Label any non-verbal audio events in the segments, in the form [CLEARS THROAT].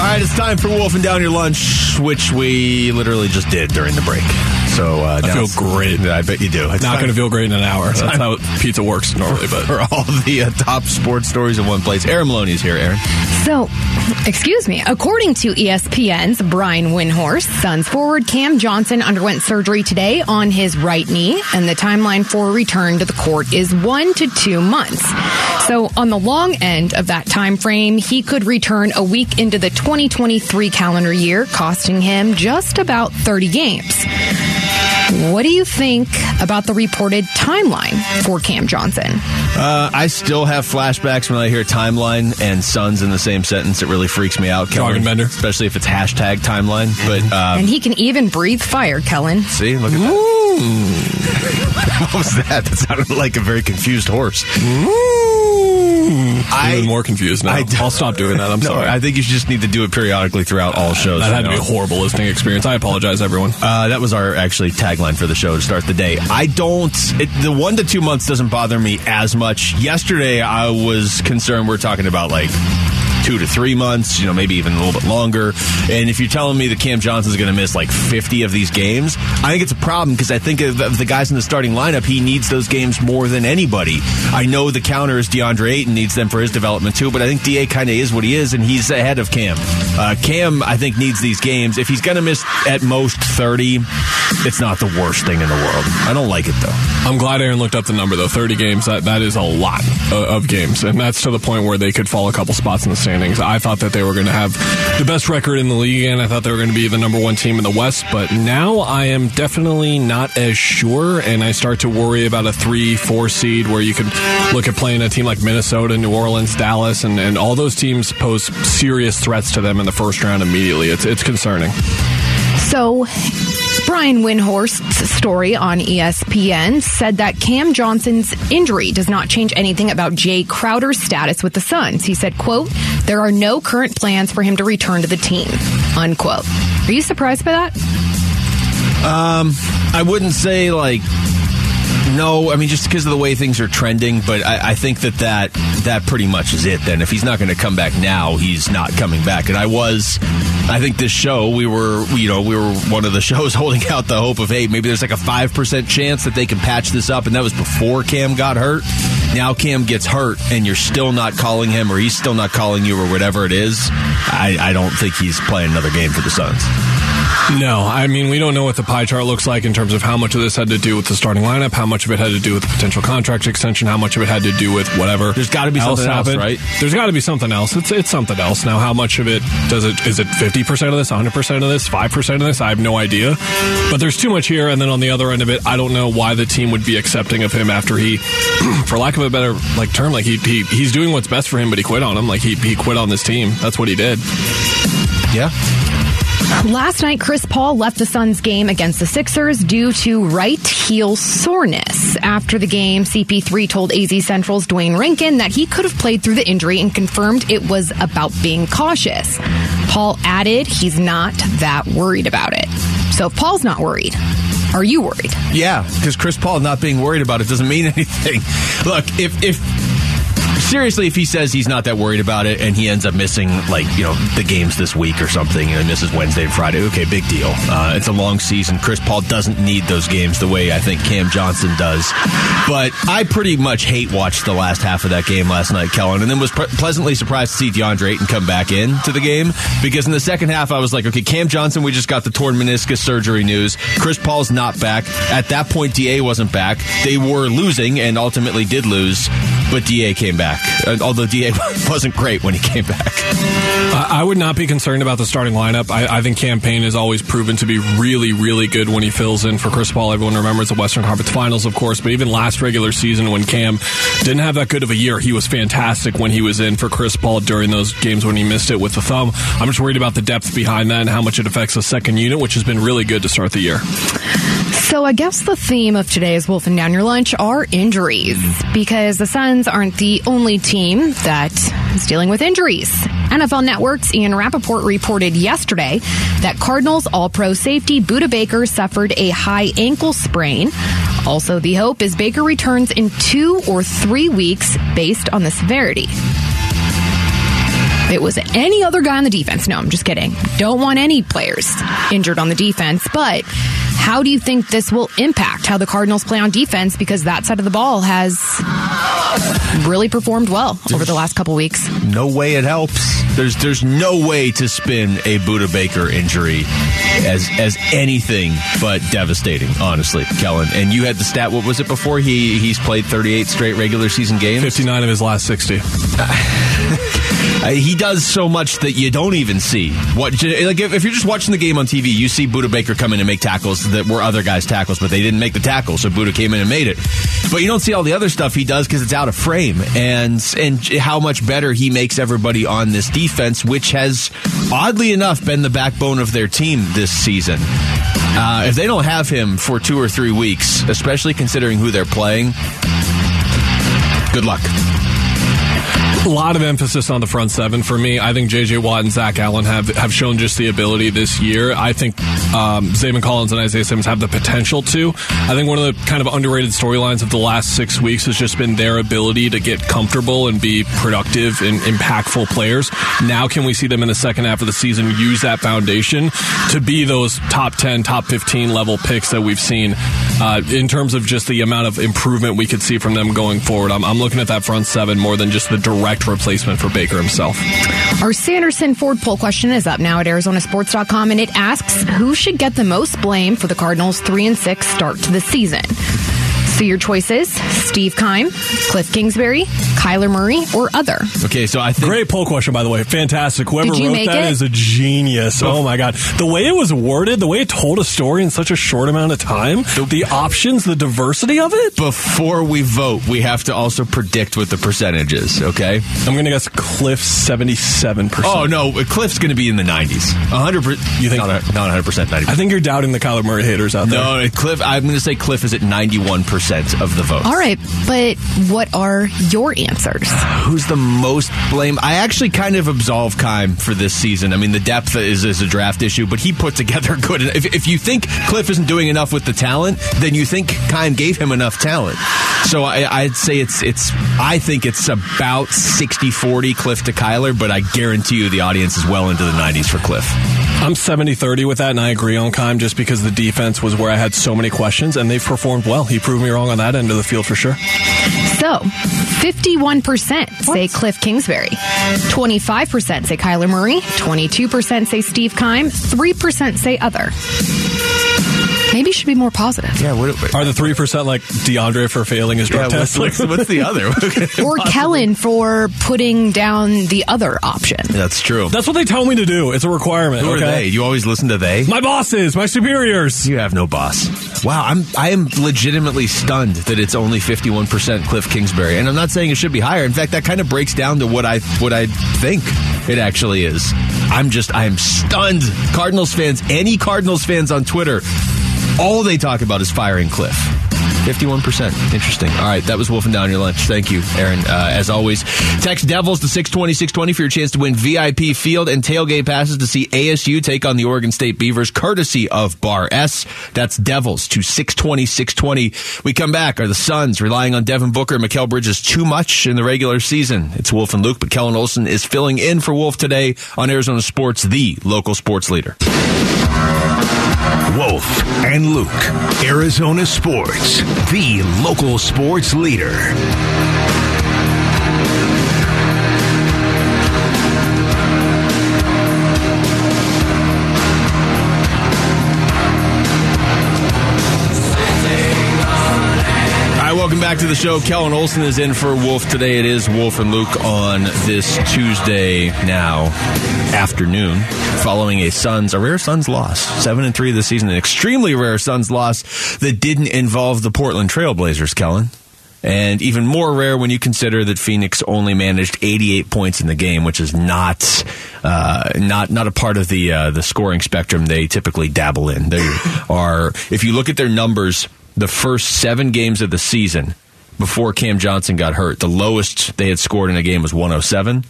All right, it's time for Wolfing Down Your Lunch, which we literally just did during the break. So uh, I feel great. I bet you do. It's Not going to feel great in an hour. That's how pizza works normally, but for [LAUGHS] all the uh, top sports stories in one place. Aaron Maloney is here. Aaron, So, excuse me. According to ESPN's Brian Windhorst, Suns forward Cam Johnson underwent surgery today on his right knee, and the timeline for return to the court is one to two months. So, on the long end of that time frame, he could return a week into the 2023 calendar year, costing him just about 30 games. What do you think about the reported timeline for Cam Johnson? uh, I still have flashbacks when I hear timeline and Suns in the same sentence. It really freaks me out. Kellen, Bender. especially if it's hashtag timeline. But um, And he can even breathe fire, Kellen. see, look at that. what was [LAUGHS] that? That sounded like a very confused horse. [LAUGHS] I'm even more confused now. I- I'll stop doing that. I'm [LAUGHS] No, sorry. I think you just need to do it periodically throughout all shows. that had to be a horrible listening experience. I apologize, everyone. Uh, that was our actually tagline for the show to start the day. I don't. It, the one to two months doesn't bother me as much. Yesterday, I was concerned. We're talking about like two to three months, you know, maybe even a little bit longer. And if you're telling me that Cam Johnson's going to miss like 50 of these games, I think it's a problem because I think of, the guys in the starting lineup, he needs those games more than anybody. I know the counter is DeAndre Ayton needs them for his development too, but I think Da kind of is what he is, and he's ahead of Cam. Uh, Cam, I think, needs these games. If he's going to miss at most 30, it's not the worst thing in the world. I don't like it though. I'm glad Aaron looked up the number though. 30 games. That that is a lot uh, of games, and that's to the point where they could fall a couple spots in the standings. I thought that they were going to have the best record in the league, and I thought they were going to be the number one team in the West. But now I am definitely not as sure, and I start to worry about a three, four seed where you could look at playing a team like Minnesota, New Orleans, Dallas, and, and all those teams pose serious threats to them in the first round immediately. It's it's concerning. So, Brian Windhorst's story on ESPN said that Cam Johnson's injury does not change anything about Jae Crowder's status with the Suns. He said, quote, there are no current plans for him to return to the team, unquote. Are you surprised by that? Um, I wouldn't say like no. I mean, just because of the way things are trending, but I, I think that, that that pretty much is it. Then, if he's not going to come back now, he's not coming back. And I was, I think this show we were, you know, we were one of the [LAUGHS] shows holding out the hope of hey, maybe there's like a five percent chance that they can patch this up, and that was before Cam got hurt. Now Cam gets hurt, and you're still not calling him, or he's still not calling you, or whatever it is. I, I don't think he's playing another game for the Suns. No, I mean we don't know what the pie chart looks like in terms of how much of this had to do with the starting lineup, how much of it had to do with the potential contract extension, how much of it had to do with whatever. There's gotta be something else, happened. right? There's got to be something else. It's it's something else. Now, how much of it does it? Is it fifty percent of this, hundred percent of this, five percent of this? I have no idea. But there's too much here, and then on the other end of it, I don't know why the team would be accepting of him after he, [CLEARS THROAT] for lack of a better like term, like he, he he's doing what's best for him, but he quit on him. Like he he quit on this team. That's what he did. Yeah. Last night, Chris Paul left the Suns game against the Sixers due to right heel soreness. After the game, CP3 told AZ Central's Duane Rankin that he could have played through the injury and confirmed it was about being cautious. Paul added he's not that worried about it. So if Paul's not worried, are you worried? Yeah, because Chris Paul not being worried about it doesn't mean [LAUGHS] anything. Look, if if seriously, if he says he's not that worried about it and he ends up missing like you know the games this week or something, and misses Wednesday and Friday, okay, big deal. Uh, it's a long season. Chris Paul doesn't need those games the way I think Cam Johnson does. But I pretty much hate watched the last half of that game last night, Kellen, and then was pre- pleasantly surprised to see DeAndre Ayton come back into the game because in the second half I was like, okay, Cam Johnson, we just got the torn meniscus surgery news. Chris Paul's not back. At that point, Da wasn't back. They were losing and ultimately did lose, but Da came back. Back. Although Da [LAUGHS] wasn't great when he came back. I would not be concerned about the starting lineup. I, I think Cam Payne has always proven to be really, really good when he fills in for Chris Paul. Everyone remembers the Western Conference Finals, of course, but even last regular season when Cam didn't have that good of a year, he was fantastic when he was in for Chris Paul during those games when he missed it with the thumb. I'm just worried about the depth behind that and how much it affects the second unit, which has been really good to start the year. So I guess the theme of today's Wolfing Down Your Lunch are injuries because the Suns aren't the only team that is dealing with injuries. NFL Network's Ian Rapoport reported yesterday that Cardinals All-Pro safety Budda Baker suffered a high ankle sprain. Also, the hope is Baker returns in two or three weeks based on the severity. It was any other guy on the defense, no, I'm just kidding. Don't want any players injured on the defense, but how do you think this will impact how the Cardinals play on defense? Because that side of the ball has really performed well over the last couple weeks. No way it helps. There's there's no way to spin a Budda Baker injury as as anything but devastating, honestly, Kellen. And you had the stat. What was it before? He he's played 38 straight regular season games. 59 of his last 60. [LAUGHS] Uh, he does so much that you don't even see. What like if, if, you're just watching the game on TV, you see Budda Baker come in and make tackles that were other guys' tackles, but they didn't make the tackle, so Budda came in and made it. But you don't see all the other stuff he does because it's out of frame, and and how much better he makes everybody on this defense, which has oddly enough been the backbone of their team this season. Uh, if they don't have him for two or three weeks, especially considering who they're playing, good luck [LAUGHS] a lot of emphasis on the front seven for me. I think J.J. Watt and Zach Allen have, have shown just the ability this year. I think um, Zaven Collins and Isaiah Simmons have the potential to. I think one of the kind of underrated storylines of the last six weeks has just been their ability to get comfortable and be productive and impactful players. Now, can we see them in the second half of the season use that foundation to be those top 10, top 15 level picks that we've seen uh, in terms of just the amount of improvement we could see from them going forward? I'm, I'm looking at that front seven more than just the direct direct replacement for Baker himself. Our Sanderson Ford poll question is up now at ArizonaSports.com, and it asks who should get the most blame for the Cardinals' 3 and 6 start to the season. So your choices: Steve Keim, Cliff Kingsbury, Kyler Murray, or other. Okay, so I think great poll question by the way, fantastic. Whoever wrote that it? is a genius. Oh my god, the way it was worded, the way it told a story in such a short amount of time, the options, the diversity of it. Before we vote, we have to also predict what the percentage is. Okay, I'm going to guess Cliff seventy-seven percent. Oh no, Cliff's going to be in the nineties. hundred percent. You think not? Not hundred percent. I think you're doubting the Kyler Murray haters out there. No, Cliff. I'm going to say Cliff is at ninety-one percent of the vote. All right, but what are your answers? Who's the most blame? I actually kind of absolve Keim for this season. I mean, the depth is, is a draft issue, but he put together [LAUGHS] good. If, if you think Cliff isn't doing enough with the talent, then you think Keim gave him enough talent. So I, would say it's it's. I think it's about 60-40 Cliff to Kyler, but I guarantee you the audience is well into the 90s for Cliff. I'm 70-30 with that, and I agree on Keim just because the defense was where I had so many questions, and they've performed well. He proved me wrong on that end of the field for sure. So, 51% say Cliff Kingsbury, 25% say Kyler Murray, 22% say Steve Keim, 3% say other. Maybe should be more positive. Yeah. What, Are the three percent like DeAndre for failing his drug yeah, test? What's, what's [LAUGHS] the other? [LAUGHS] or [LAUGHS] Kellen for putting down the other option. That's true. That's what they tell me to do. It's a requirement. Who okay? are they? You always listen to they. My bosses, my superiors. You have no boss. Wow, I'm I am legitimately stunned that it's only 51 percent Cliff Kingsbury, and I'm not saying it should be higher. In fact, that kind of breaks down to what I what I think it actually is. I'm just I am stunned. Cardinals fans, any Cardinals fans on Twitter all they talk about is firing Cliff. 51%. Interesting. All right, that was wolfing down your lunch. Thank you, Aaron. Uh, as always, text Devils to 620 620 for your chance to win VIP field and tailgate passes to see ASU take on the Oregon State Beavers, courtesy of Bar S. That's Devils to 620 620. We come back. Are the Suns relying on Devin Booker and Mikal Bridges too much in the regular season? It's Wolf and Luke, but Kellen Olson is filling in for Wolf today on Arizona Sports, the local sports leader. Wolf and Luke, Arizona Sports, the local sports leader. Back to the show. Kellen Olson is in for Wolf today. It is Wolf and Luke on this Tuesday now afternoon, following a Suns a rare Suns loss, seven and three this season, an extremely rare Suns loss that didn't involve the Portland Trailblazers. Kellen. And even more rare when you consider that Phoenix only managed 88 points in the game, which is not uh, not not a part of the uh, the scoring spectrum they typically dabble in. They [LAUGHS] are, if you look at their numbers, the first seven games of the season before Cam Johnson got hurt, the lowest they had scored in a game was 107.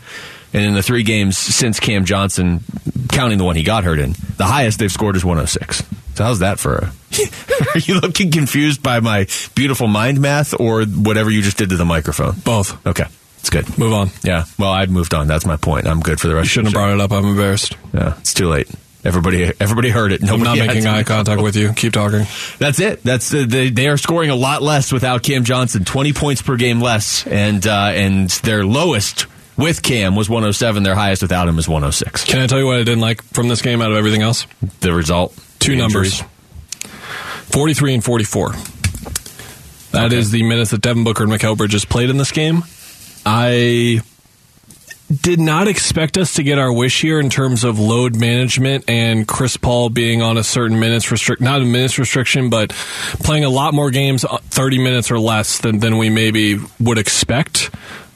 And in the three games since Cam Johnson, counting the one he got hurt in, the highest they've scored is 106. So how's that for a? [LAUGHS] Are you looking confused by my beautiful mind math or whatever you just did to the microphone? Both. Okay, it's good. Move on. Yeah. Well, I've moved on. That's my point. I'm good for the rest. You shouldn't have brought it up. I'm embarrassed. Yeah, it's too late. Everybody, everybody heard it. I'm Nobody not making eye contact with you. Keep talking. That's it. That's uh, they, they are scoring a lot less without Cam Johnson. Twenty points per game less, and uh, and their lowest with Cam was 107. Their highest without him is 106. Can I tell you what I didn't like from this game out of everything else? The result: Two the numbers. 43 and 44. That is the minutes that Devin Booker and Mikal Bridges played in this game. I did not expect us to get our wish here in terms of load management and Chris Paul being on a certain minutes restrict not a minutes restriction, but playing a lot more games, uh, thirty minutes or less than than we maybe would expect.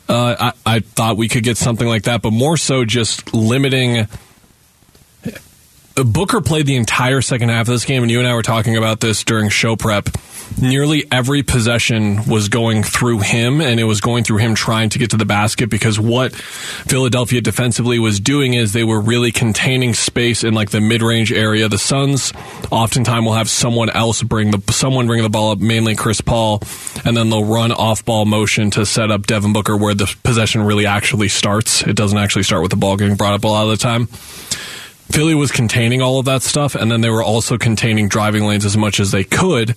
Uh, I, I thought we could get something like that, but more so just limiting. Booker played the entire second half of this game, and you and I were talking about this during show prep. Nearly every possession was going through him, and it was going through him trying to get to the basket because what Philadelphia defensively was doing is they were really containing space in like the mid range area. The Suns oftentimes will have someone else bring the someone bring the ball up, mainly Chris Paul, and then they'll run off ball motion to set up Devin Booker where the possession really actually starts. It doesn't actually start with the ball getting brought up a lot of the time. Philly was containing all of that stuff, and then they were also containing driving lanes as much as they could.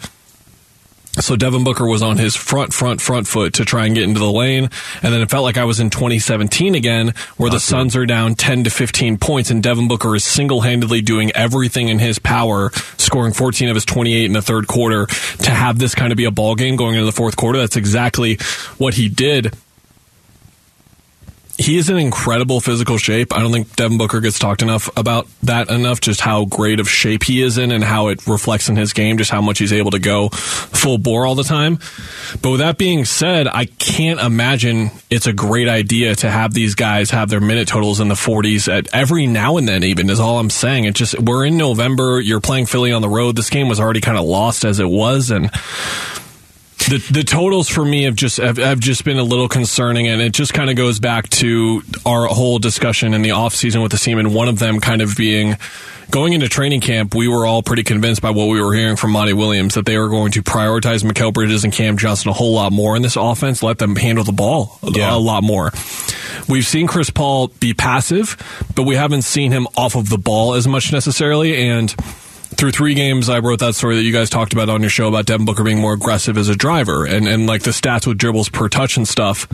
So Devin Booker was on his front, front, front foot to try and get into the lane. And then it felt like I was in 2017 again, where the Suns are down 10 to 15 points and Devin Booker is single handedly doing everything in his power, scoring 14 of his 28 in the third quarter to have this kind of be a ball game going into the fourth quarter. That's exactly what he did he is in incredible physical shape. I don't think Devin Booker gets talked enough about that enough, just how great of shape he is in and how it reflects in his game, just how much he's able to go full bore all the time. But with that being said, I can't imagine it's a great idea to have these guys have their minute totals in the 40s at every now and then, even is all I'm saying. It just, we're in November. You're playing Philly on the road. This game was already kind of lost as it was. And, the the totals for me have just have, have just been a little concerning and it just kind of goes back to our whole discussion in the offseason with the team and one of them kind of being going into training camp we were all pretty convinced by what we were hearing from Monty Williams that they were going to prioritize Mikal Bridges and Cam Johnson a whole lot more in this offense let them handle the ball a- Yeah. a lot more we've seen Chris Paul be passive but we haven't seen him off of the ball as much necessarily and through three games, I wrote that story that you guys talked about on your show about Devin Booker being more aggressive as a driver and, and like the stats with dribbles per touch and stuff.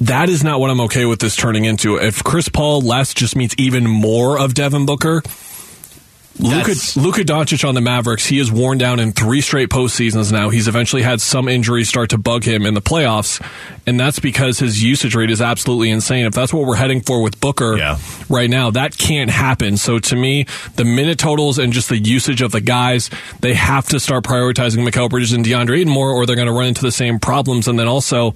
That is not what I'm okay with this turning into. If Chris Paul less just means even more of Devin Booker, Luka, Luka Doncic on the Mavericks, he is worn down in three straight postseasons now. He's eventually had some injuries start to bug him in the playoffs, and that's because his usage rate is absolutely insane. If that's what we're heading for with Booker Yeah. right now, that can't happen. So to me, the minute totals and just the usage of the guys, they have to start prioritizing Mikal Bridges and DeAndre Ayton more, or they're going to run into the same problems. And then also,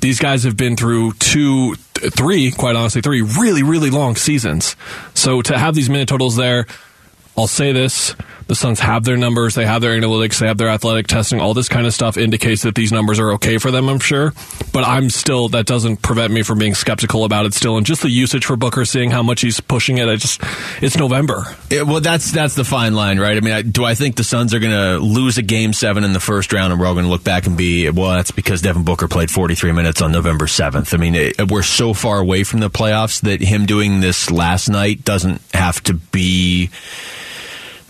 these guys have been through two, three, quite honestly, three really, really long seasons. So to have these minute totals there, I'll say this. The Suns have their numbers, they have their analytics, they have their athletic testing, all this kind of stuff indicates that these numbers are okay for them, I'm sure. But I'm still, that doesn't prevent me from being skeptical about it still. And just the usage for Booker, seeing how much he's pushing it, I just, it's November. Yeah, well, that's that's the fine line, right? I mean, I, do I think the Suns are going to lose a game seven in the first round, and we're all going to look back and be, well, that's because Devin Booker played 43 minutes on November 7th. I mean, it, we're so far away from the playoffs that him doing this last night doesn't have to be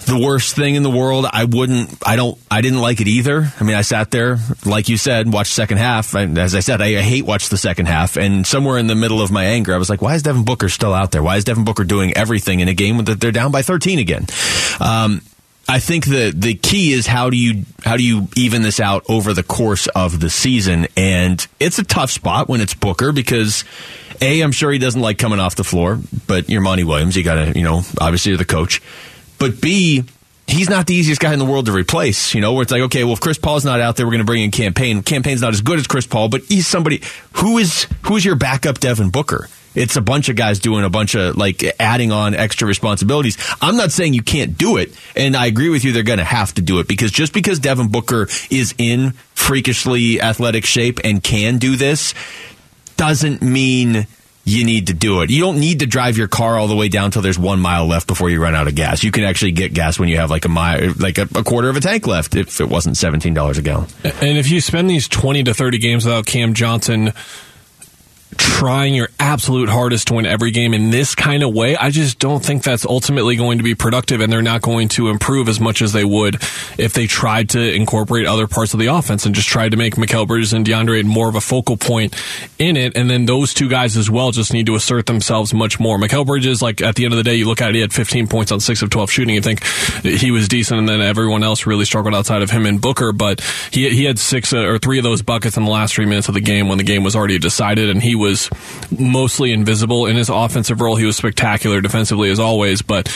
the worst thing in the world. I wouldn't. I don't. I didn't like it either. I mean, I sat there, like you said, watched second half. And as I said, I, hate watch the second half. And somewhere in the middle of my anger, I was like, "Why is Devin Booker still out there? Why is Devin Booker doing everything in a game that they're down by 13 again?" Um, I think the the key is how do you how do you even this out over the course of the season? And it's a tough spot when it's Booker because a I'm sure he doesn't like coming off the floor, but you're Monty Williams, you got to you know obviously you're the coach, but b he's not the easiest guy in the world to replace. You know, where it's like, okay, well, if Chris Paul's not out there, we're going to bring in Cam Payne. Campaign's not as good as Chris Paul, but he's somebody who is who is your backup Devin Booker. It's a bunch of guys doing a bunch of like adding on extra responsibilities. I'm not saying you can't do it, and I agree with you. They're going to have to do it because just because Devin Booker is in freakishly athletic shape and can do this doesn't mean you need to do it. You don't need to drive your car all the way down till there's one mile left before you run out of gas. You can actually get gas when you have like a mile, like a, a quarter of a tank left. If it wasn't seventeen dollars a gallon. And if you spend these twenty to thirty games without Cam Johnson trying your absolute hardest to win every game in this kind of way, I just don't think that's ultimately going to be productive and they're not going to improve as much as they would if they tried to incorporate other parts of the offense and just tried to make Mikal Bridges and DeAndre more of a focal point in it. And then those two guys as well just need to assert themselves much more. Mikal Bridges, like at the end of the day, you look at it, he had 15 points on 6 of 12 shooting. You think he was decent and then everyone else really struggled outside of him and Booker, but he, he had six uh, or three of those buckets in the last three minutes of the game when the game was already decided and he was mostly invisible in his offensive role. He was spectacular defensively as always, but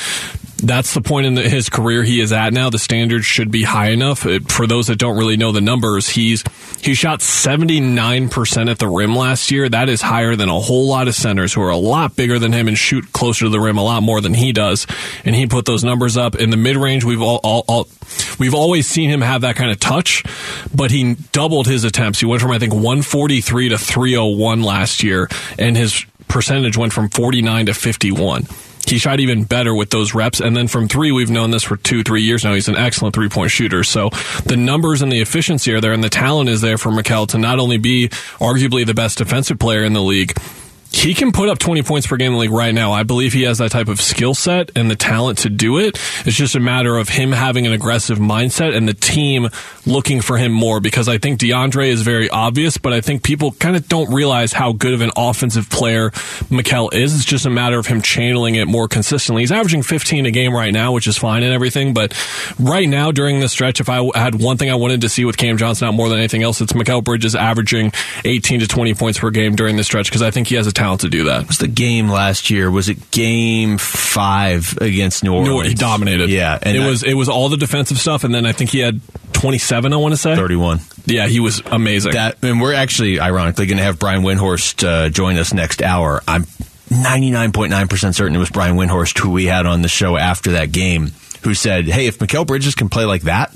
that's the point in the, his career he is at now. The standards should be high enough. It, for those that don't really know the numbers, he's he shot 79% at the rim last year. That is higher than a whole lot of centers who are a lot bigger than him and shoot closer to the rim a lot more than he does. And he put those numbers up in the mid range. We've all, all, all we've always seen him have that kind of touch, but he doubled his attempts. He went from I think 143 to 301 last year, and his percentage went from 49 to 51 he shot even better with those reps. And then from three, we've known this for two, three years now. He's an excellent three point shooter. So the numbers and the efficiency are there, and the talent is there for Mikal to not only be arguably the best defensive player in the league, he can put up 20 points per game in the league right now. I believe he has that type of skill set and the talent to do it. It's just a matter of him having an aggressive mindset and the team looking for him more because I think DeAndre is very obvious, but I think people kind of don't realize how good of an offensive player Mikal is. It's just a matter of him channeling it more consistently. He's averaging 15 a game right now, which is fine and everything, but right now during this stretch, if I had one thing I wanted to see with Cam Johnson out more than anything else, it's Mikal Bridges averaging 18 to 20 points per game during this stretch because I think he has a talent to do that. Was the game last year? Was it game five against New Orleans? No, he dominated. Yeah, and it was it was all the defensive stuff, and then I think he had twenty seven. I want to say thirty one. Yeah, he was amazing. That and we're actually ironically going to have Brian Windhorst uh, join us next hour. I'm ninety nine point nine percent certain it was Brian Windhorst who we had on the show after that game who said, "Hey, if Mikal Bridges can play like that."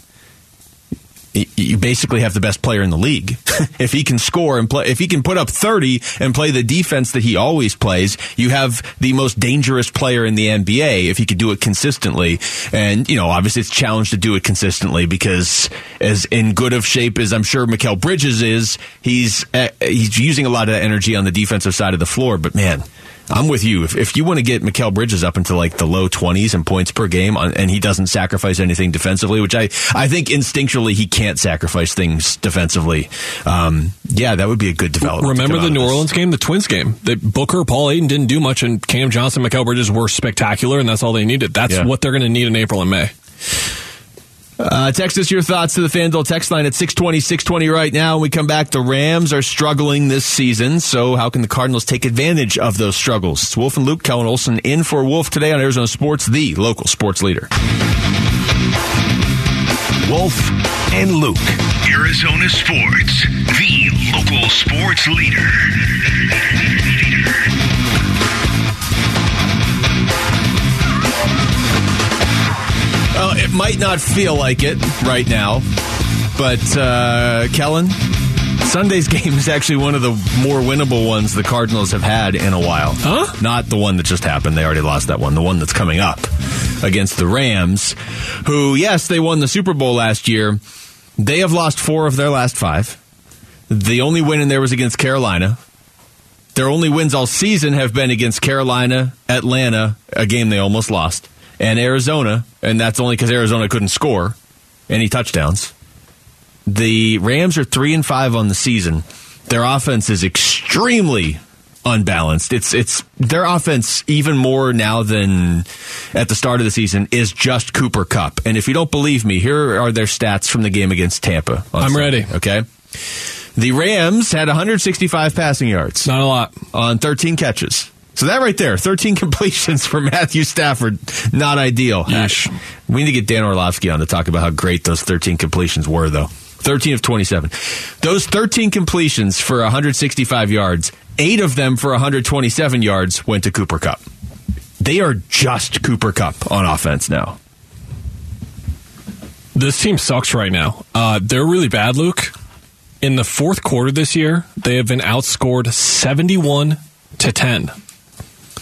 You basically have the best player in the league. [LAUGHS] if he can score and play, if he can put up 30 and play the defense that he always plays, you have the most dangerous player in the NBA if he could do it consistently. And, you know, obviously it's a challenge to do it consistently because as in good of shape as I'm sure Mikal Bridges is, he's, uh, he's using a lot of energy on the defensive side of the floor. But man, I'm with you. If, if you want to get Mikal Bridges up into like the low 20s and points per game on, and he doesn't sacrifice anything defensively, which I, I think instinctually he can't sacrifice things defensively. Um, yeah, that would be a good development. Remember the New Orleans game, the Twins game? That Booker, Paul Ayton didn't do much, and Cam Johnson, Mikal Bridges were spectacular, and that's all they needed. That's yeah. what they're going to need in April and May. Uh, text us your thoughts to the FanDuel text line at 620, 620 right now. When we come back, the Rams are struggling this season, so how can the Cardinals take advantage of those struggles? It's Wolf and Luke, Kellen Olson in for Wolf today on Arizona Sports, the local sports leader. Wolf and Luke, Arizona Sports, the local sports leader. It might not feel like it right now, but uh, Kellen, Sunday's [LAUGHS] game is actually one of the more winnable ones the Cardinals have had in a while. Huh? Not the one that just happened. They already lost that one. The one that's coming up against the Rams, who, yes, they won the Super Bowl last year. They have lost four of their last five. The only win in there was against Carolina. Their only wins all season have been against Carolina, Atlanta, a game they almost lost, and Arizona, and that's only because Arizona couldn't score any touchdowns. The Rams are three and five on the season. Their offense is extremely unbalanced. It's it's their offense even more now than at the start of the season is just Cooper Kupp. And if you don't believe me, here are their stats from the game against Tampa. I'm Sunday, ready. Okay. The Rams had 165 passing yards Not a lot. on 13 catches. So that right there, 13 [LAUGHS] completions for Matthew Stafford, not ideal. Yeesh. We need to get Dan Orlovsky on to talk about how great those 13 completions were, though. 13 of 27. Those 13 completions for 165 yards, eight of them for 127 yards went to Cooper Kupp. They are just Cooper Kupp on offense now. This team sucks right now. Uh, they're really bad, Luke. In the fourth quarter this year, they have been outscored 71 to 10.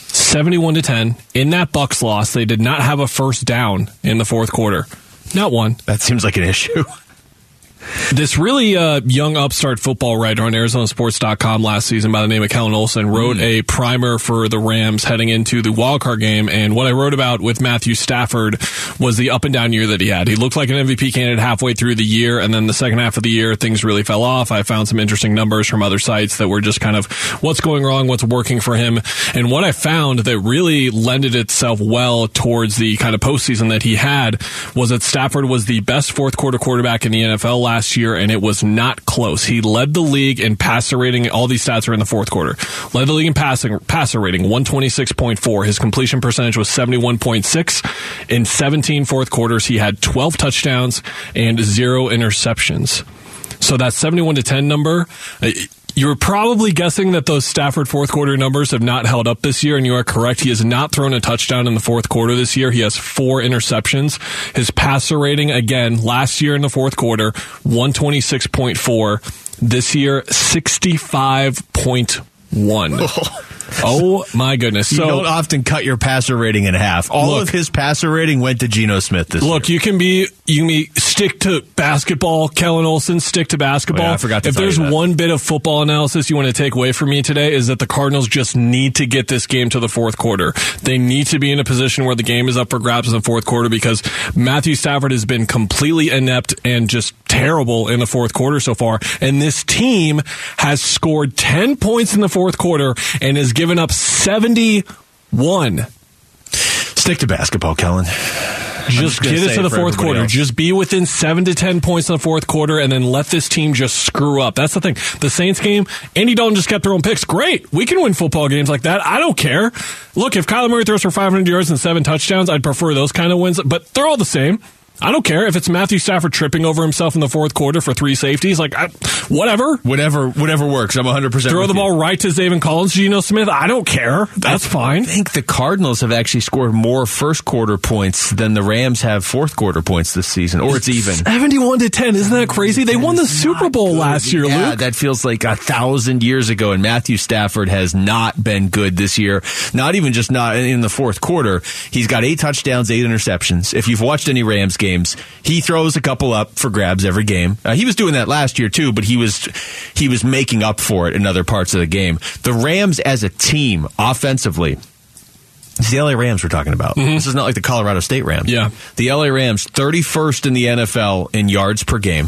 71 to 10. In that Bucs loss, they did not have a first down in the fourth quarter. Not one. That seems like an issue. [LAUGHS] This really uh, young upstart football writer on ArizonaSports.com last season by the name of Kellen Olson wrote a primer for the Rams heading into the wildcard game. And what I wrote about with Matthew Stafford was the up and down year that he had. He looked like an MVP candidate halfway through the year, and then the second half of the year, things really fell off. I found some interesting numbers from other sites that were just kind of what's going wrong, what's working for him. And what I found that really lended itself well towards the kind of postseason that he had was that Stafford was the best fourth quarter quarterback in the NFL last year, and it was not close. He led the league in passer rating. All these stats are in the fourth quarter. Led the league in passing passer rating, 126.4. His completion percentage was 71.6. In 17 fourth quarters, he had 12 touchdowns and zero interceptions. So that 71 to 10 number, uh, you're probably guessing that those Stafford fourth quarter numbers have not held up this year, and you are correct. He has not thrown a touchdown in the fourth quarter this year. He has four interceptions. His passer rating, again, last year in the fourth quarter, 126.4. This year, 65.1. [LAUGHS] oh my goodness. you don't often cut your passer rating in half. All Look- of his passer rating went to Geno Smith this year. Look, you can be you can be stick to basketball. Kellen Olson, stick to basketball. Oh, yeah, I forgot to if there's one bit of football analysis you want to take away from me today is that the Cardinals just need to get this game to the fourth quarter. They need to be in a position where the game is up for grabs in the fourth quarter because Matthew Stafford has been completely inept and just terrible in the fourth quarter so far. And this team has scored 10 points in the fourth quarter and has given up 71. Stick to basketball, Kellen. Just get it to the fourth quarter. else. Just be within seven to ten points in the fourth quarter, and then let this team just screw up. That's the thing. The Saints game, Andy Dalton just kept throwing picks. Great, we can win football games like that. I don't care. Look, if Kyler Murray throws for 500 yards and seven touchdowns, I'd prefer those kind of wins. But they're all the same. I don't care if it's Matthew Stafford tripping over himself in the fourth quarter for three safeties. Like, I, whatever. Whatever, whatever works. I'm 100. percent Throw the ball right to Zaven Collins, Geno Smith. I don't care. That's fine. I think the Cardinals have actually scored more first quarter points than the Rams have fourth quarter points this season, or it's even. 71 to 10. Isn't that crazy? They won the Super Bowl last year, yeah, Luke. that feels like a thousand years ago. And Matthew Stafford has not been good this year. Not even just not in the fourth quarter. He's got eight touchdowns, eight interceptions. If you've watched any Rams games, he throws a couple up for grabs every game. Uh, he was doing that last year too, but he was he was making up for it in other parts of the game. The Rams as a team, offensively. It's the LA Rams we're talking about. This is not like the Colorado State Rams. Mm-hmm. Yeah. The LA Rams, 31st in the NFL in yards per game,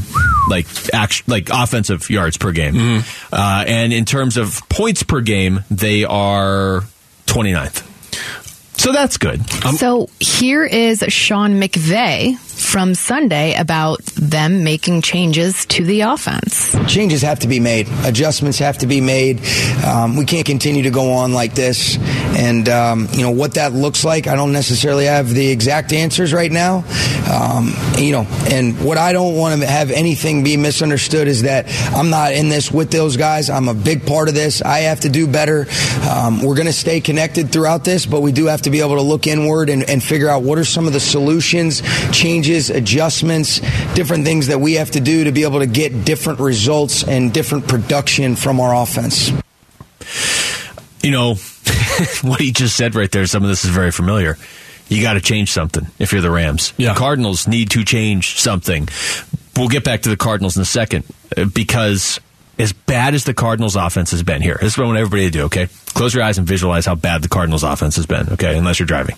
like act, like offensive yards per game. Mm-hmm. Uh, and in terms of points per game, they are 29th. So that's good. so here is Sean McVay from Sunday about them making changes to the offense. changes have to be made. Adjustments have to be made. Um, we can't continue to go on like this. And, um, you know, what that looks like, I don't necessarily have the exact answers right now. Um, you know, and what I don't want to have anything be misunderstood is that I'm not in this with those guys. I'm a big part of this. I have to do better. Um, we're going to stay connected throughout this, but we do have to be able to look inward and, and figure out what are some of the solutions, changes, adjustments, different things that we have to do to be able to get different results and different production from our offense. You know, [LAUGHS] what he just said right there, some of this is very familiar. You got to change something if you're the Rams. Yeah. The Cardinals need to change something. We'll get back to the Cardinals in a second uh, because as bad as the Cardinals offense has been here, this is what I want everybody to do, okay? Close your eyes and visualize how bad the Cardinals offense has been, okay? Unless you're driving.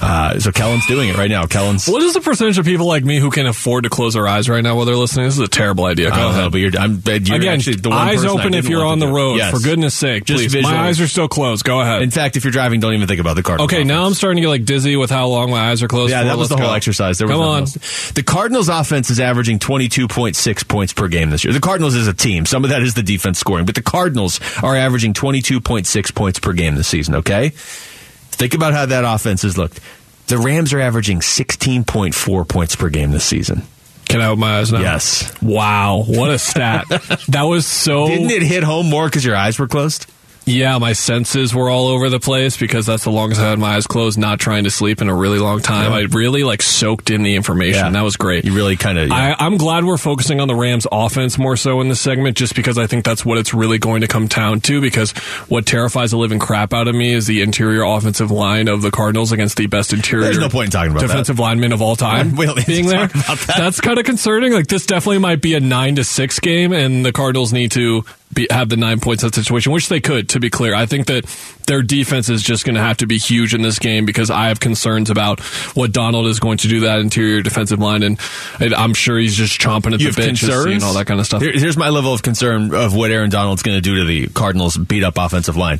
Uh, so Kellen's doing it right now. Kellen's. What is the percentage of people like me who can afford to close their eyes right now while they're listening? This is a terrible idea. Go I don't ahead. know, but you're, I'm, you're Again, actually the one eyes open if you're on the road. Yes. For goodness sake, Just please. visual. My eyes are still closed. Go ahead. In fact, if you're driving, don't even think about the Cardinals. okay, now I'm starting to get like dizzy with how long my eyes are closed. Yeah, for. that was Let's the whole go. exercise. There was Come on. else. The Cardinals offense is averaging 22.6 points per game this year. The Cardinals is a team. Some of that is the defense scoring, but the Cardinals are averaging 22.6 points per game this season, okay? Think about how that offense has looked. The Rams are averaging 16.4 points per game this season. Can I open my eyes now? Yes. Wow, what a stat. [LAUGHS] that was so. Didn't it hit home more because your eyes were closed? Yeah, my senses were all over the place because that's the longest I had my eyes closed, not trying to sleep in a really long time. I really like soaked in the information. That was great. You really kind of. I, I'm glad we're focusing on the Rams offense more so in this segment, just because I think that's what it's really going to come down to. Because what terrifies the living crap out of me is the interior offensive line of the Cardinals against the best interior. There's no point in talking about that. defensive lineman of all time. We don't need to being there, that. that's kind of concerning. Like this definitely might be a nine to six game, and the Cardinals need to be, have the nine points in that situation, which they could. To be clear, I think that their defense is just going to have to be huge in this game because I have concerns about what Donald is going to do that interior defensive line, and, and I'm sure he's just chomping at you the bit, seeing all that kind of stuff. Here- here's my level of concern of what Aaron Donald's going to do to the Cardinals' beat up offensive line.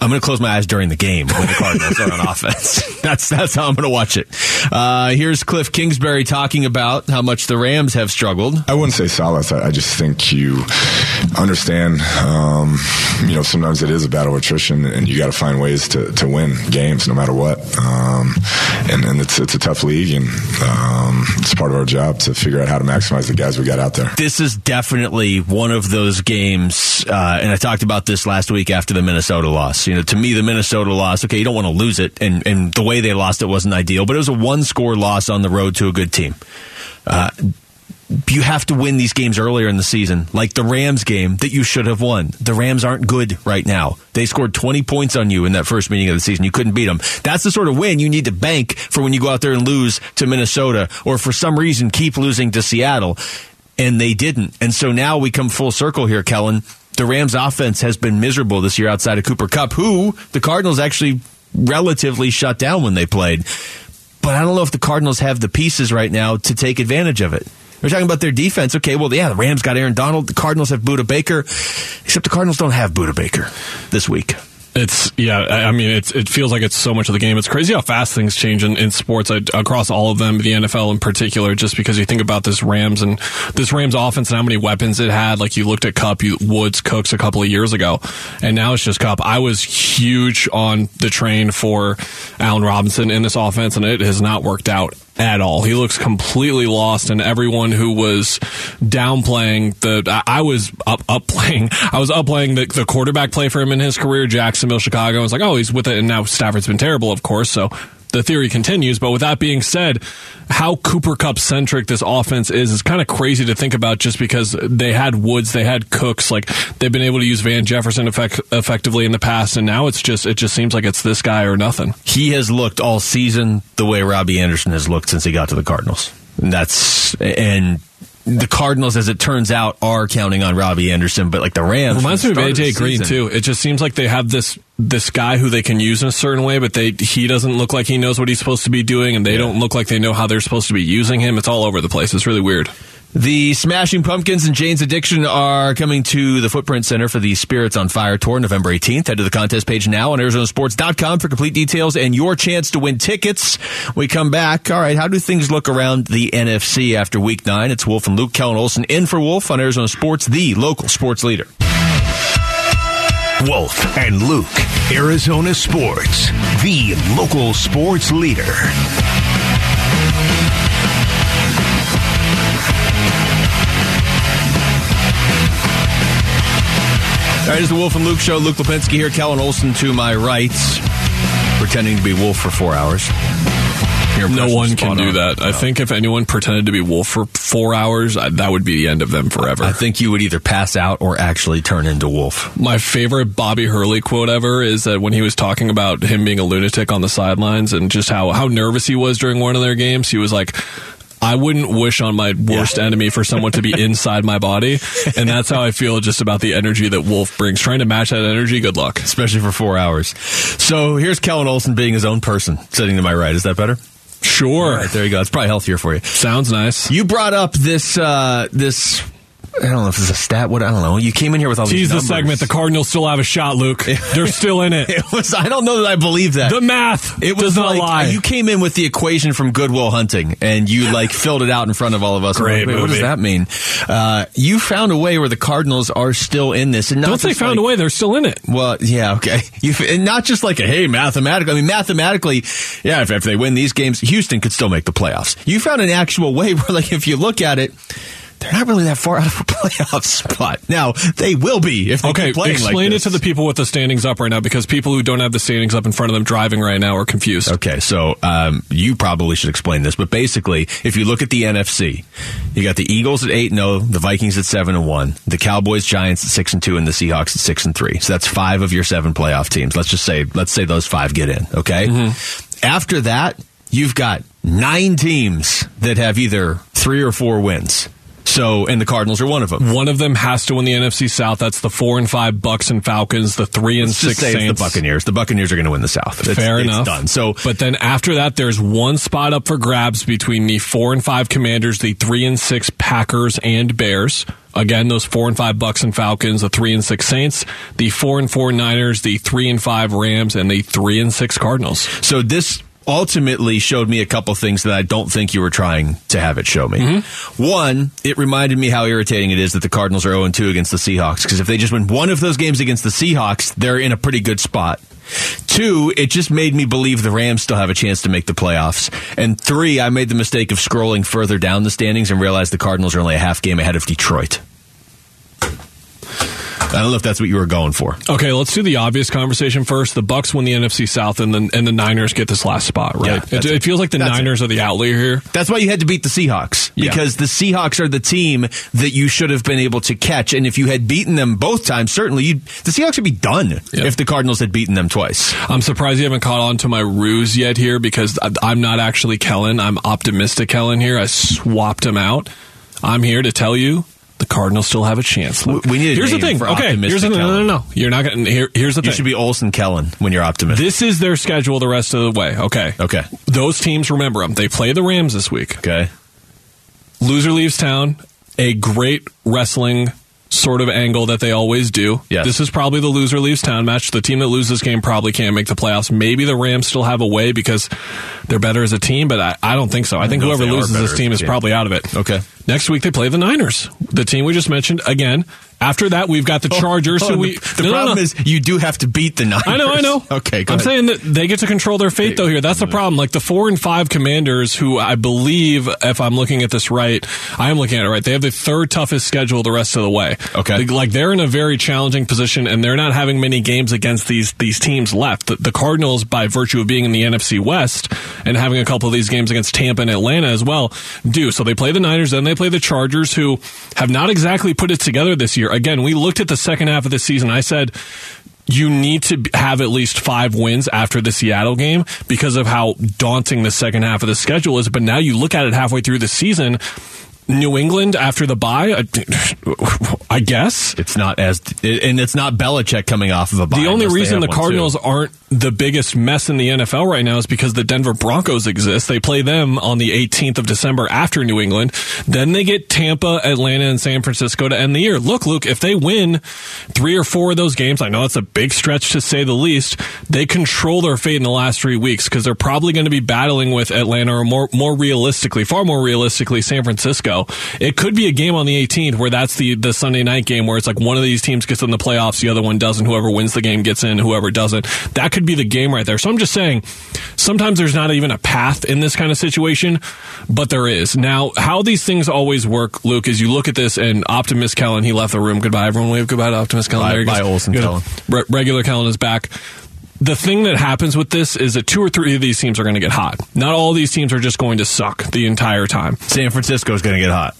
I'm going to close my eyes during the game when the Cardinals are on offense. [LAUGHS] That's that's how I'm going to watch it. Uh, here's Cliff Kingsbury talking about how much the Rams have struggled. I wouldn't say solace. I, I just think you understand. Um, you know, sometimes it is a battle of attrition, and you got to find ways to, to win games no matter what. Um, and and it's it's a tough league, and um, it's part of our job to figure out how to maximize the guys we got out there. This is definitely one of those games, uh, and I talked about this last week after the Minnesota loss. You know, to me, the Minnesota loss. Okay, you don't want to lose it, and and the way they lost it wasn't ideal, but it was a one score loss on the road to a good team. Uh, you have to win these games earlier in the season, like the Rams game that you should have won. The Rams aren't good right now. They scored 20 points on you in that first meeting of the season. You couldn't beat them. That's the sort of win you need to bank for when you go out there and lose to Minnesota or for some reason keep losing to Seattle. And they didn't. And so now we come full circle here, Kellen. The Rams offense has been miserable this year outside of Cooper Kupp, who the Cardinals actually relatively shut down when they played. But I don't know if the Cardinals have the pieces right now to take advantage of it. We're talking about their defense. Okay, well, yeah, the Rams got Aaron Donald. The Cardinals have Budda Baker, except the Cardinals don't have Budda Baker this week. It's yeah. I mean, it's it feels like it's so much of the game. It's crazy how fast things change in, in sports across all of them, the NFL in particular. Just because you think about this Rams and this Rams offense and how many weapons it had. Like you looked at Kupp, you, Woods, Cooks a couple of years ago, and now it's just Kupp. I was huge on the train for Allen Robinson in this offense, and it has not worked out at all. He looks completely lost, and everyone who was downplaying the, I was up up playing, I was up playing [LAUGHS] the, the quarterback play for him in his career, Jacksonville, Chicago. I was like, oh, he's with it, and now Stafford's been terrible, of course. So the theory continues. But with that being said, how Cooper Kupp centric this offense is is kind of crazy to think about. Just because they had Woods, they had Cooks, like they've been able to use Van Jefferson effect, effectively in the past, and now it's just it just seems like it's this guy or nothing. He has looked all season the way Robbie Anderson has looked since he got to the Cardinals. And that's and the Cardinals, as it turns out, are counting on Robbie Anderson, but like the Rams Reminds me of AJ Green season- too. It just seems like they have this this guy who they can use in a certain way, but they he doesn't look like he knows what he's supposed to be doing, and they don't look like they know how they're supposed to be using him. It's all over the place. It's really weird. The Smashing Pumpkins and Jane's Addiction are coming to the Footprint Center for the Spirits on Fire Tour November 18th. Head to the contest page now on ArizonaSports.com for complete details and your chance to win tickets. We come back. All right, how do things look around the NFC after week nine? It's Wolf and Luke Kellen Olson in for Wolf on Arizona Sports, the local sports leader. Wolf and Luke, Arizona Sports, the local sports leader. Right, it's the Wolf and Luke show. Luke Lapinski here, Kellen Olson to my right, pretending to be Wolf for four hours. Your No one can do on. that. I think if anyone pretended to be Wolf for four hours, I, that would be the end of them forever. I think you would either pass out or actually turn into Wolf. My favorite Bobby Hurley quote ever is that when he was talking about him being a lunatic on the sidelines and just how, how nervous he was during one of their games, he was like, I wouldn't wish on my worst enemy for someone to be [LAUGHS] inside my body, and that's how I feel just about the energy that Wolf brings. Trying to match that energy, good luck. especially for four hours. So here's Kellen Olson being his own person, sitting to my right. Is that better? Sure, All right, there you go. It's probably healthier for you. sounds nice. You brought up this uh, this. I don't know if it's a stat. What I don't know. You came in here with all these Tease the segment. The Cardinals still have a shot, Luke. [LAUGHS] They're still in it. It was. I don't know that I believe that. The math. It was not like lie. you came in with the equation from Goodwill Hunting, and you like filled it out in front of all of us. Great Wait, What does that mean? Uh, you found a way where the Cardinals are still in this, and not Don't say just found like- a way. They're still in it. Well, yeah, okay. [LAUGHS] You and not just like a hey, mathematically. I mean, mathematically, yeah. If, if they win these games, Houston could still make the playoffs. You found an actual way [LAUGHS] where, like, if you look at it. They're not really that far out of a [LAUGHS] playoff spot. Now they will be if they Okay, keep playing like explain it to the people with the standings up right now because people who don't have the standings up in front of them driving right now are confused. Okay, so um, you probably should explain this, but basically, if you look at the NFC, you got the Eagles at eight and zero, the Vikings at seven and one, the Cowboys, Giants at six and two, and the Seahawks at six and three. So that's five of your seven playoff teams. Let's just say, let's say those five get in. Okay. After that, you've got nine teams that have either three or four wins. So, and the Cardinals are one of them. One of them has to win the NFC South. That's the four and five Bucs and Falcons. The three and Let's six just say it's Saints. the Buccaneers. The Buccaneers are going to win the South. It's, Fair it's enough. done. So, but then after that, there's one spot up for grabs between the four and five Commanders, the three and six Packers and Bears. Again, those four and five Bucs and Falcons, the three and six Saints, the four and four Niners, the three and five Rams, and the three and six Cardinals. So this ultimately showed me a couple things that I don't think you were trying to have it show me. Mm-hmm. One, it reminded me how irritating it is that the Cardinals are 0 2 against the Seahawks because if they just win one of those games against the Seahawks, they're in a pretty good spot. Two, it just made me believe the Rams still have a chance to make the playoffs. And three, I made the mistake of scrolling further down the standings and realized the Cardinals are only a half game ahead of Detroit. I don't know if that's what you were going for. Okay, let's do the obvious conversation first. The Bucs win the NFC South, and the and the Niners get this last spot, right? that's it, it. it feels like the That's Niners are the outlier here. That's why you had to beat the Seahawks Yeah. because the Seahawks are the team that you should have been able to catch. And if you had beaten them both times, certainly you'd, the Seahawks would be done Yeah. if the Cardinals had beaten them twice. I'm surprised you haven't caught on to my ruse yet here because I'm not actually Kellen. I'm optimistic Kellen here. I swapped him out. I'm here to tell you the Cardinals still have a chance. Luke. We- need a here's the thing. for Okay, here's the. No, no, no, no. You're not going. Here, here's the You thing. should be Olson Kellen when you're optimistic. this is their schedule the rest of the way. Okay. Okay. Those teams, remember them. They play the Rams this week. okay. Loser leaves town. A great wrestling sort of angle that they always do. Yes. This is probably the loser leaves town match. The team that loses this game probably can't make the playoffs. Maybe the Rams still have a way because they're better as a team, but I, I don't think so. I, think whoever loses this team is team. probably out of it. Okay. Next week they play the Niners, the team we just mentioned. Again, after that we've got the oh, Chargers. Oh, who the- we the, No, no, problem no. is you do have to beat the Niners. I know, I know. Okay, I'm ahead. saying that they get to control their fate, though. Here, that's the problem. Like the four and five Commanders, who I believe, if I'm looking at this right, I am looking at it right. They have the third toughest schedule the rest of the way. Okay. Like, like, they're in a very challenging position, and they're not having many games against these these teams left. The, the Cardinals, by virtue of being in the NFC West and having a couple of these games against Tampa and Atlanta as well, do so. They play the Niners, then they play the Chargers, who have not exactly put it together this year. Again, we looked at the second half of the season. I said you need to have at least five wins after the Seattle game because of how daunting the second half of the schedule is. But now you look at it halfway through the season. New England after the bye, I, uh, [LAUGHS] I guess. It's not as, and it's not Belichick coming off of a bye. The only reason the one, too. Cardinals aren't the biggest mess in the NFL right now is because the Denver Broncos exist. They play them on the 18th of December after New England. Then they get Tampa, Atlanta, and San Francisco to end the year. Look, Luke, if they win three or four of those games, I know it's a big stretch to say the least, they control their fate in the last three weeks because they're probably going to be battling with Atlanta or more, more realistically, far more realistically, San Francisco. It could be a game on the 18th where that's the, the Sunday night game where it's like one of these teams gets in the playoffs, the other one doesn't. Whoever wins the game gets in, whoever doesn't. That could be the game right there. So I'm just saying, sometimes there's not even a path in this kind of situation, but there is. Now, how these things always work, Luke, is you look at this and Optimus Kellen, he left the room. Goodbye, everyone. Wave goodbye to Optimist Kellen. Bye- bye, Good. Kellen. Re- regular Kellen is back. The thing that happens with this is that two or three of these teams are going to get hot. Not all these teams are just going to suck the entire time. San Francisco is going to get hot.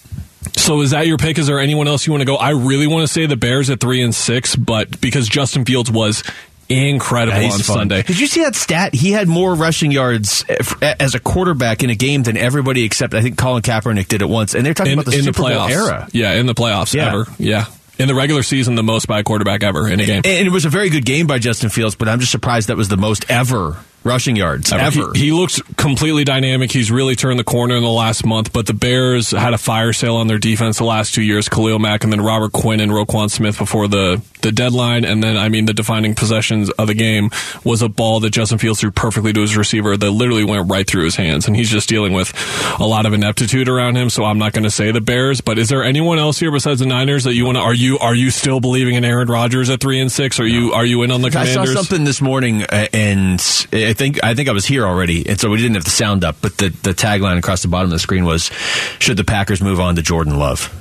So is that your pick? Is there anyone else you want to go? I really want to say the Bears at three and six, but because Justin Fields was incredible Yeah, on fun. Sunday. Did you see that stat? He had more rushing yards eh, eh, as a quarterback in a game than everybody except I think Colin Kaepernick did it once. And they're talking In, about the in the Super Bowl playoffs. era. Yeah, in the playoffs Yeah. ever. Yeah. In the regular season, the most by a quarterback ever in a game. And it was a very good game by Justin Fields, but I'm just surprised that was the most ever rushing yards ever. He, he looks completely dynamic. He's really turned the corner in the last month. But the Bears had a fire sale on their defense the last two years. Khalil Mack and then Robert Quinn and Roquan Smith before the the deadline. And then, I mean, the defining possessions of the game was a ball that Justin Fields threw perfectly to his receiver that literally went right through his hands. And he's just dealing with a lot of ineptitude around him. So I'm not going to say the Bears. But is there anyone else here besides the Niners that you want to? Are you are you still believing in Aaron Rodgers at three and six? Are you are you in on the Commanders? I saw something this morning, uh, and I think I think I was here already, and so we didn't have the sound up. But the the tagline across the bottom of the screen was, "Should the Packers move on to Jordan Love?"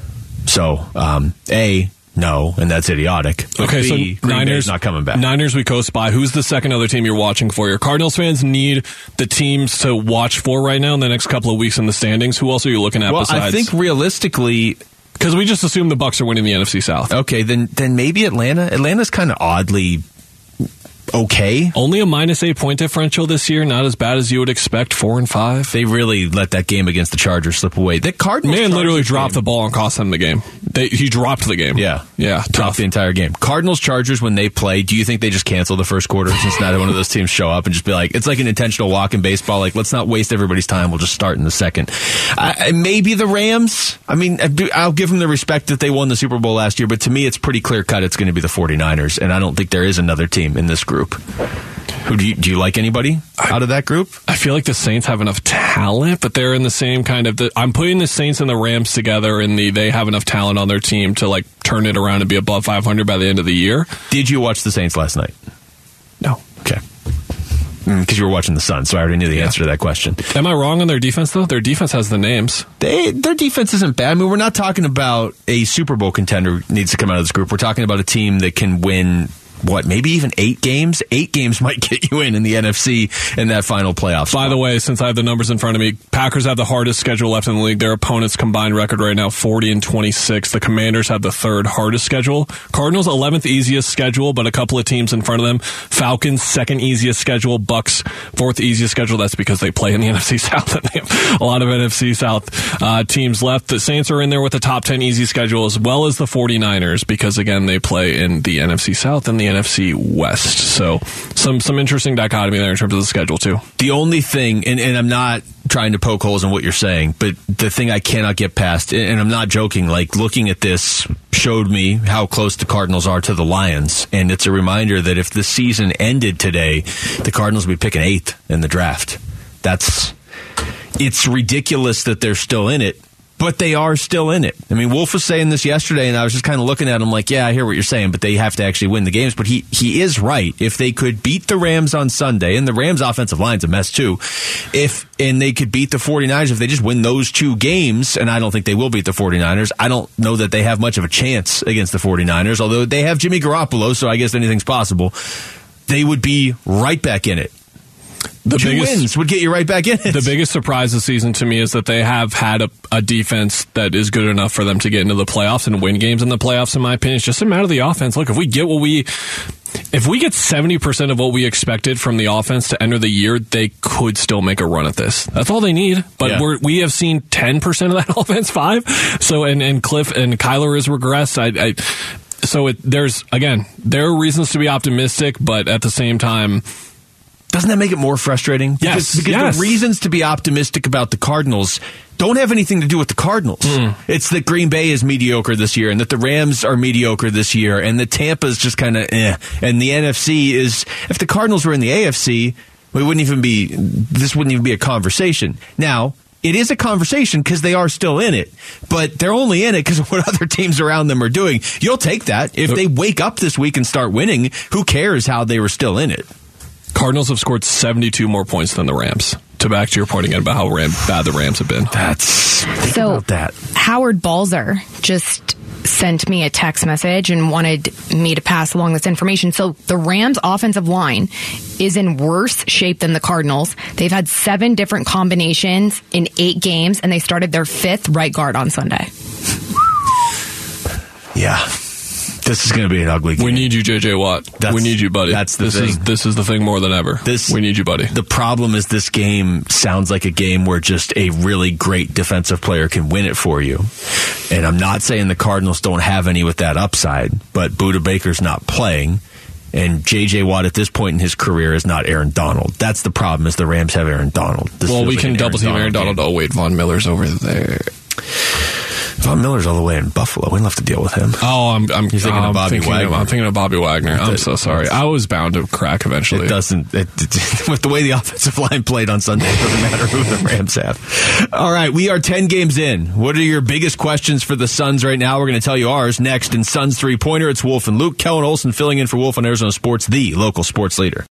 So, um, a no, and that's idiotic. But Okay, B, so Green Niners Bay's not coming back. Niners we coast by. Who's the second other team you're watching for? Your Cardinals fans need the teams to watch for right now in the next couple of weeks in the standings. Who else are you looking at well, besides? I think realistically, because we just assume the Bucs are winning the NFC South. okay, then then maybe Atlanta. Atlanta's kind of oddly okay. Only a minus eight point differential this year. Not as bad as you would expect. Four and five. They really let that game against the Chargers slip away. The Cardinals Man literally dropped game- the ball and cost them the game. They, he dropped the game. Yeah, yeah, dropped tough. the entire game. Cardinals Chargers when they play. Do you think they just cancel the first quarter since neither one of those teams show up and just be like, it's like an intentional walk in baseball. Like let's not waste everybody's time. We'll just start in the second. I, maybe the Rams. I mean, I'll give them the respect that they won the Super Bowl last year, but to me, it's pretty clear cut. It's going to be the 49ers, and I don't think there is another team in this group. Who do you, do you like anybody out of that group? I feel like the Saints have enough talent, but they're in the same kind of. The, I'm putting the Saints and the Rams together, and the they have enough talent on their team to like turn it around and be above 500 by the end of the year. Did you watch the Saints last night? No. Okay. Mm, because you were watching the Sun, so I already knew the answer to that question. Am I wrong on their defense though? Their defense has the names. They their defense isn't bad. I mean, we're not talking about a Super Bowl contender needs to come out of this group. We're talking about a team that can win what, maybe even eight games. Eight games [LAUGHS] might get you in in the NFC in that final playoff. By the way, since I have the numbers in front of me, Packers have the hardest schedule left in the league. Their opponents' combined record right now 40 and 26. The Commanders have the third hardest schedule. Cardinals 11th easiest schedule, but a couple of teams in front of them. Falcons second easiest schedule. Bucs fourth easiest schedule. That's because they play in the [LAUGHS] NFC South and [LAUGHS] they have a lot of NFC South uh, teams left. The Saints are in there with the top 10 easy schedule as well as the 49ers because again they play in the NFC South and the NFC West. So some some interesting dichotomy there in terms of the schedule too. the only thing, and, and I'm not trying to poke holes in what you're saying, but the thing I cannot get past, and I'm not joking, like looking at this showed me how close the Cardinals are to the Lions. And it's a reminder that if the season ended today, the Cardinals would be picking eighth in the draft. That's, it's ridiculous that they're still in it. But they are still in it. I mean, Wolf was saying this yesterday, and I was just kind of looking at him like, yeah, I hear what you're saying, but they have to actually win the games. But he, he is right. If they could beat the Rams on Sunday, and the Rams' offensive line's a mess too, if and they could beat the 49ers, if they just win those two games, and I don't think they will beat the 49ers, I don't know that they have much of a chance against the 49ers, although they have Jimmy Garoppolo, so I guess anything's possible. They would be right back in it. The Two biggest wins would get you right back in it. the biggest surprise this season to me is that they have had a, a defense that is good enough for them to get into the playoffs and win games in the playoffs. In my opinion, it's just a matter of the offense. Look, if we get what we, if we get seventy percent of what we expected from the offense to enter the year, they could still make a run at this. That's all they need. But Yeah. we're, we have seen ten percent of that [LAUGHS] offense, five. So and and Kliff and Kyler has regressed. I. I so it, there's again, there are reasons to be optimistic, but at the same time, Doesn't that make it more frustrating? Because, Yes, because yes. the reasons to be optimistic about the Cardinals don't have anything to do with the Cardinals. Hmm. It's that Green Bay is mediocre this year, and that the Rams are mediocre this year, and the Tampa's just kind of eh. And the NFC is, if the Cardinals were in the AFC, we wouldn't even be, this wouldn't even be a conversation. Now, it is a conversation because they are still in it, but they're only in it because of what [LAUGHS] other teams around them are doing. You'll take that. If they wake up this week and start winning, who cares how they were still in it? Cardinals have scored 72 more points than the Rams. To back to your point again about how Ram, bad the Rams have been. That's think So about that. Howard Balzer just sent me a text message and wanted me to pass along this information. So the Rams offensive line is in worse shape than the Cardinals. They've had seven different combinations in eight games and they started their fifth right guard on Sunday. Yeah. This is going to be an ugly game. We need you, JJ Watt. That's- we need you, buddy. that's the this thing. is this is the thing more than ever. This- we need you, buddy. The problem is this game sounds like a game where just a really great defensive player can win it for you. And I'm not saying the Cardinals don't have any with that upside, but Budda Baker's not playing. And J.J. Watt at this point in his career is not Aaron Donald. That's the problem. Is the Rams have Aaron Donald? This well, we like can double team Aaron game. Donald. Oh wait, Von Miller's over there. Von Miller's all the way in Buffalo. We don't have to deal with him. Oh, I'm I'm You're thinking of Bobby thinking Wagner. I'm thinking of Bobby Wagner. I'm so sorry. I was bound to crack eventually. It doesn't. It, it- [LAUGHS] with the way the offensive line played on Sunday, it doesn't matter who the Rams have. All right, we are ten games in. What are your biggest questions for the Suns right now? We're going to tell you ours next in Suns three pointer. It's Wolf and Luke. Kellen Olson filling in for Wolf on Arizona Sports, the local sports leader.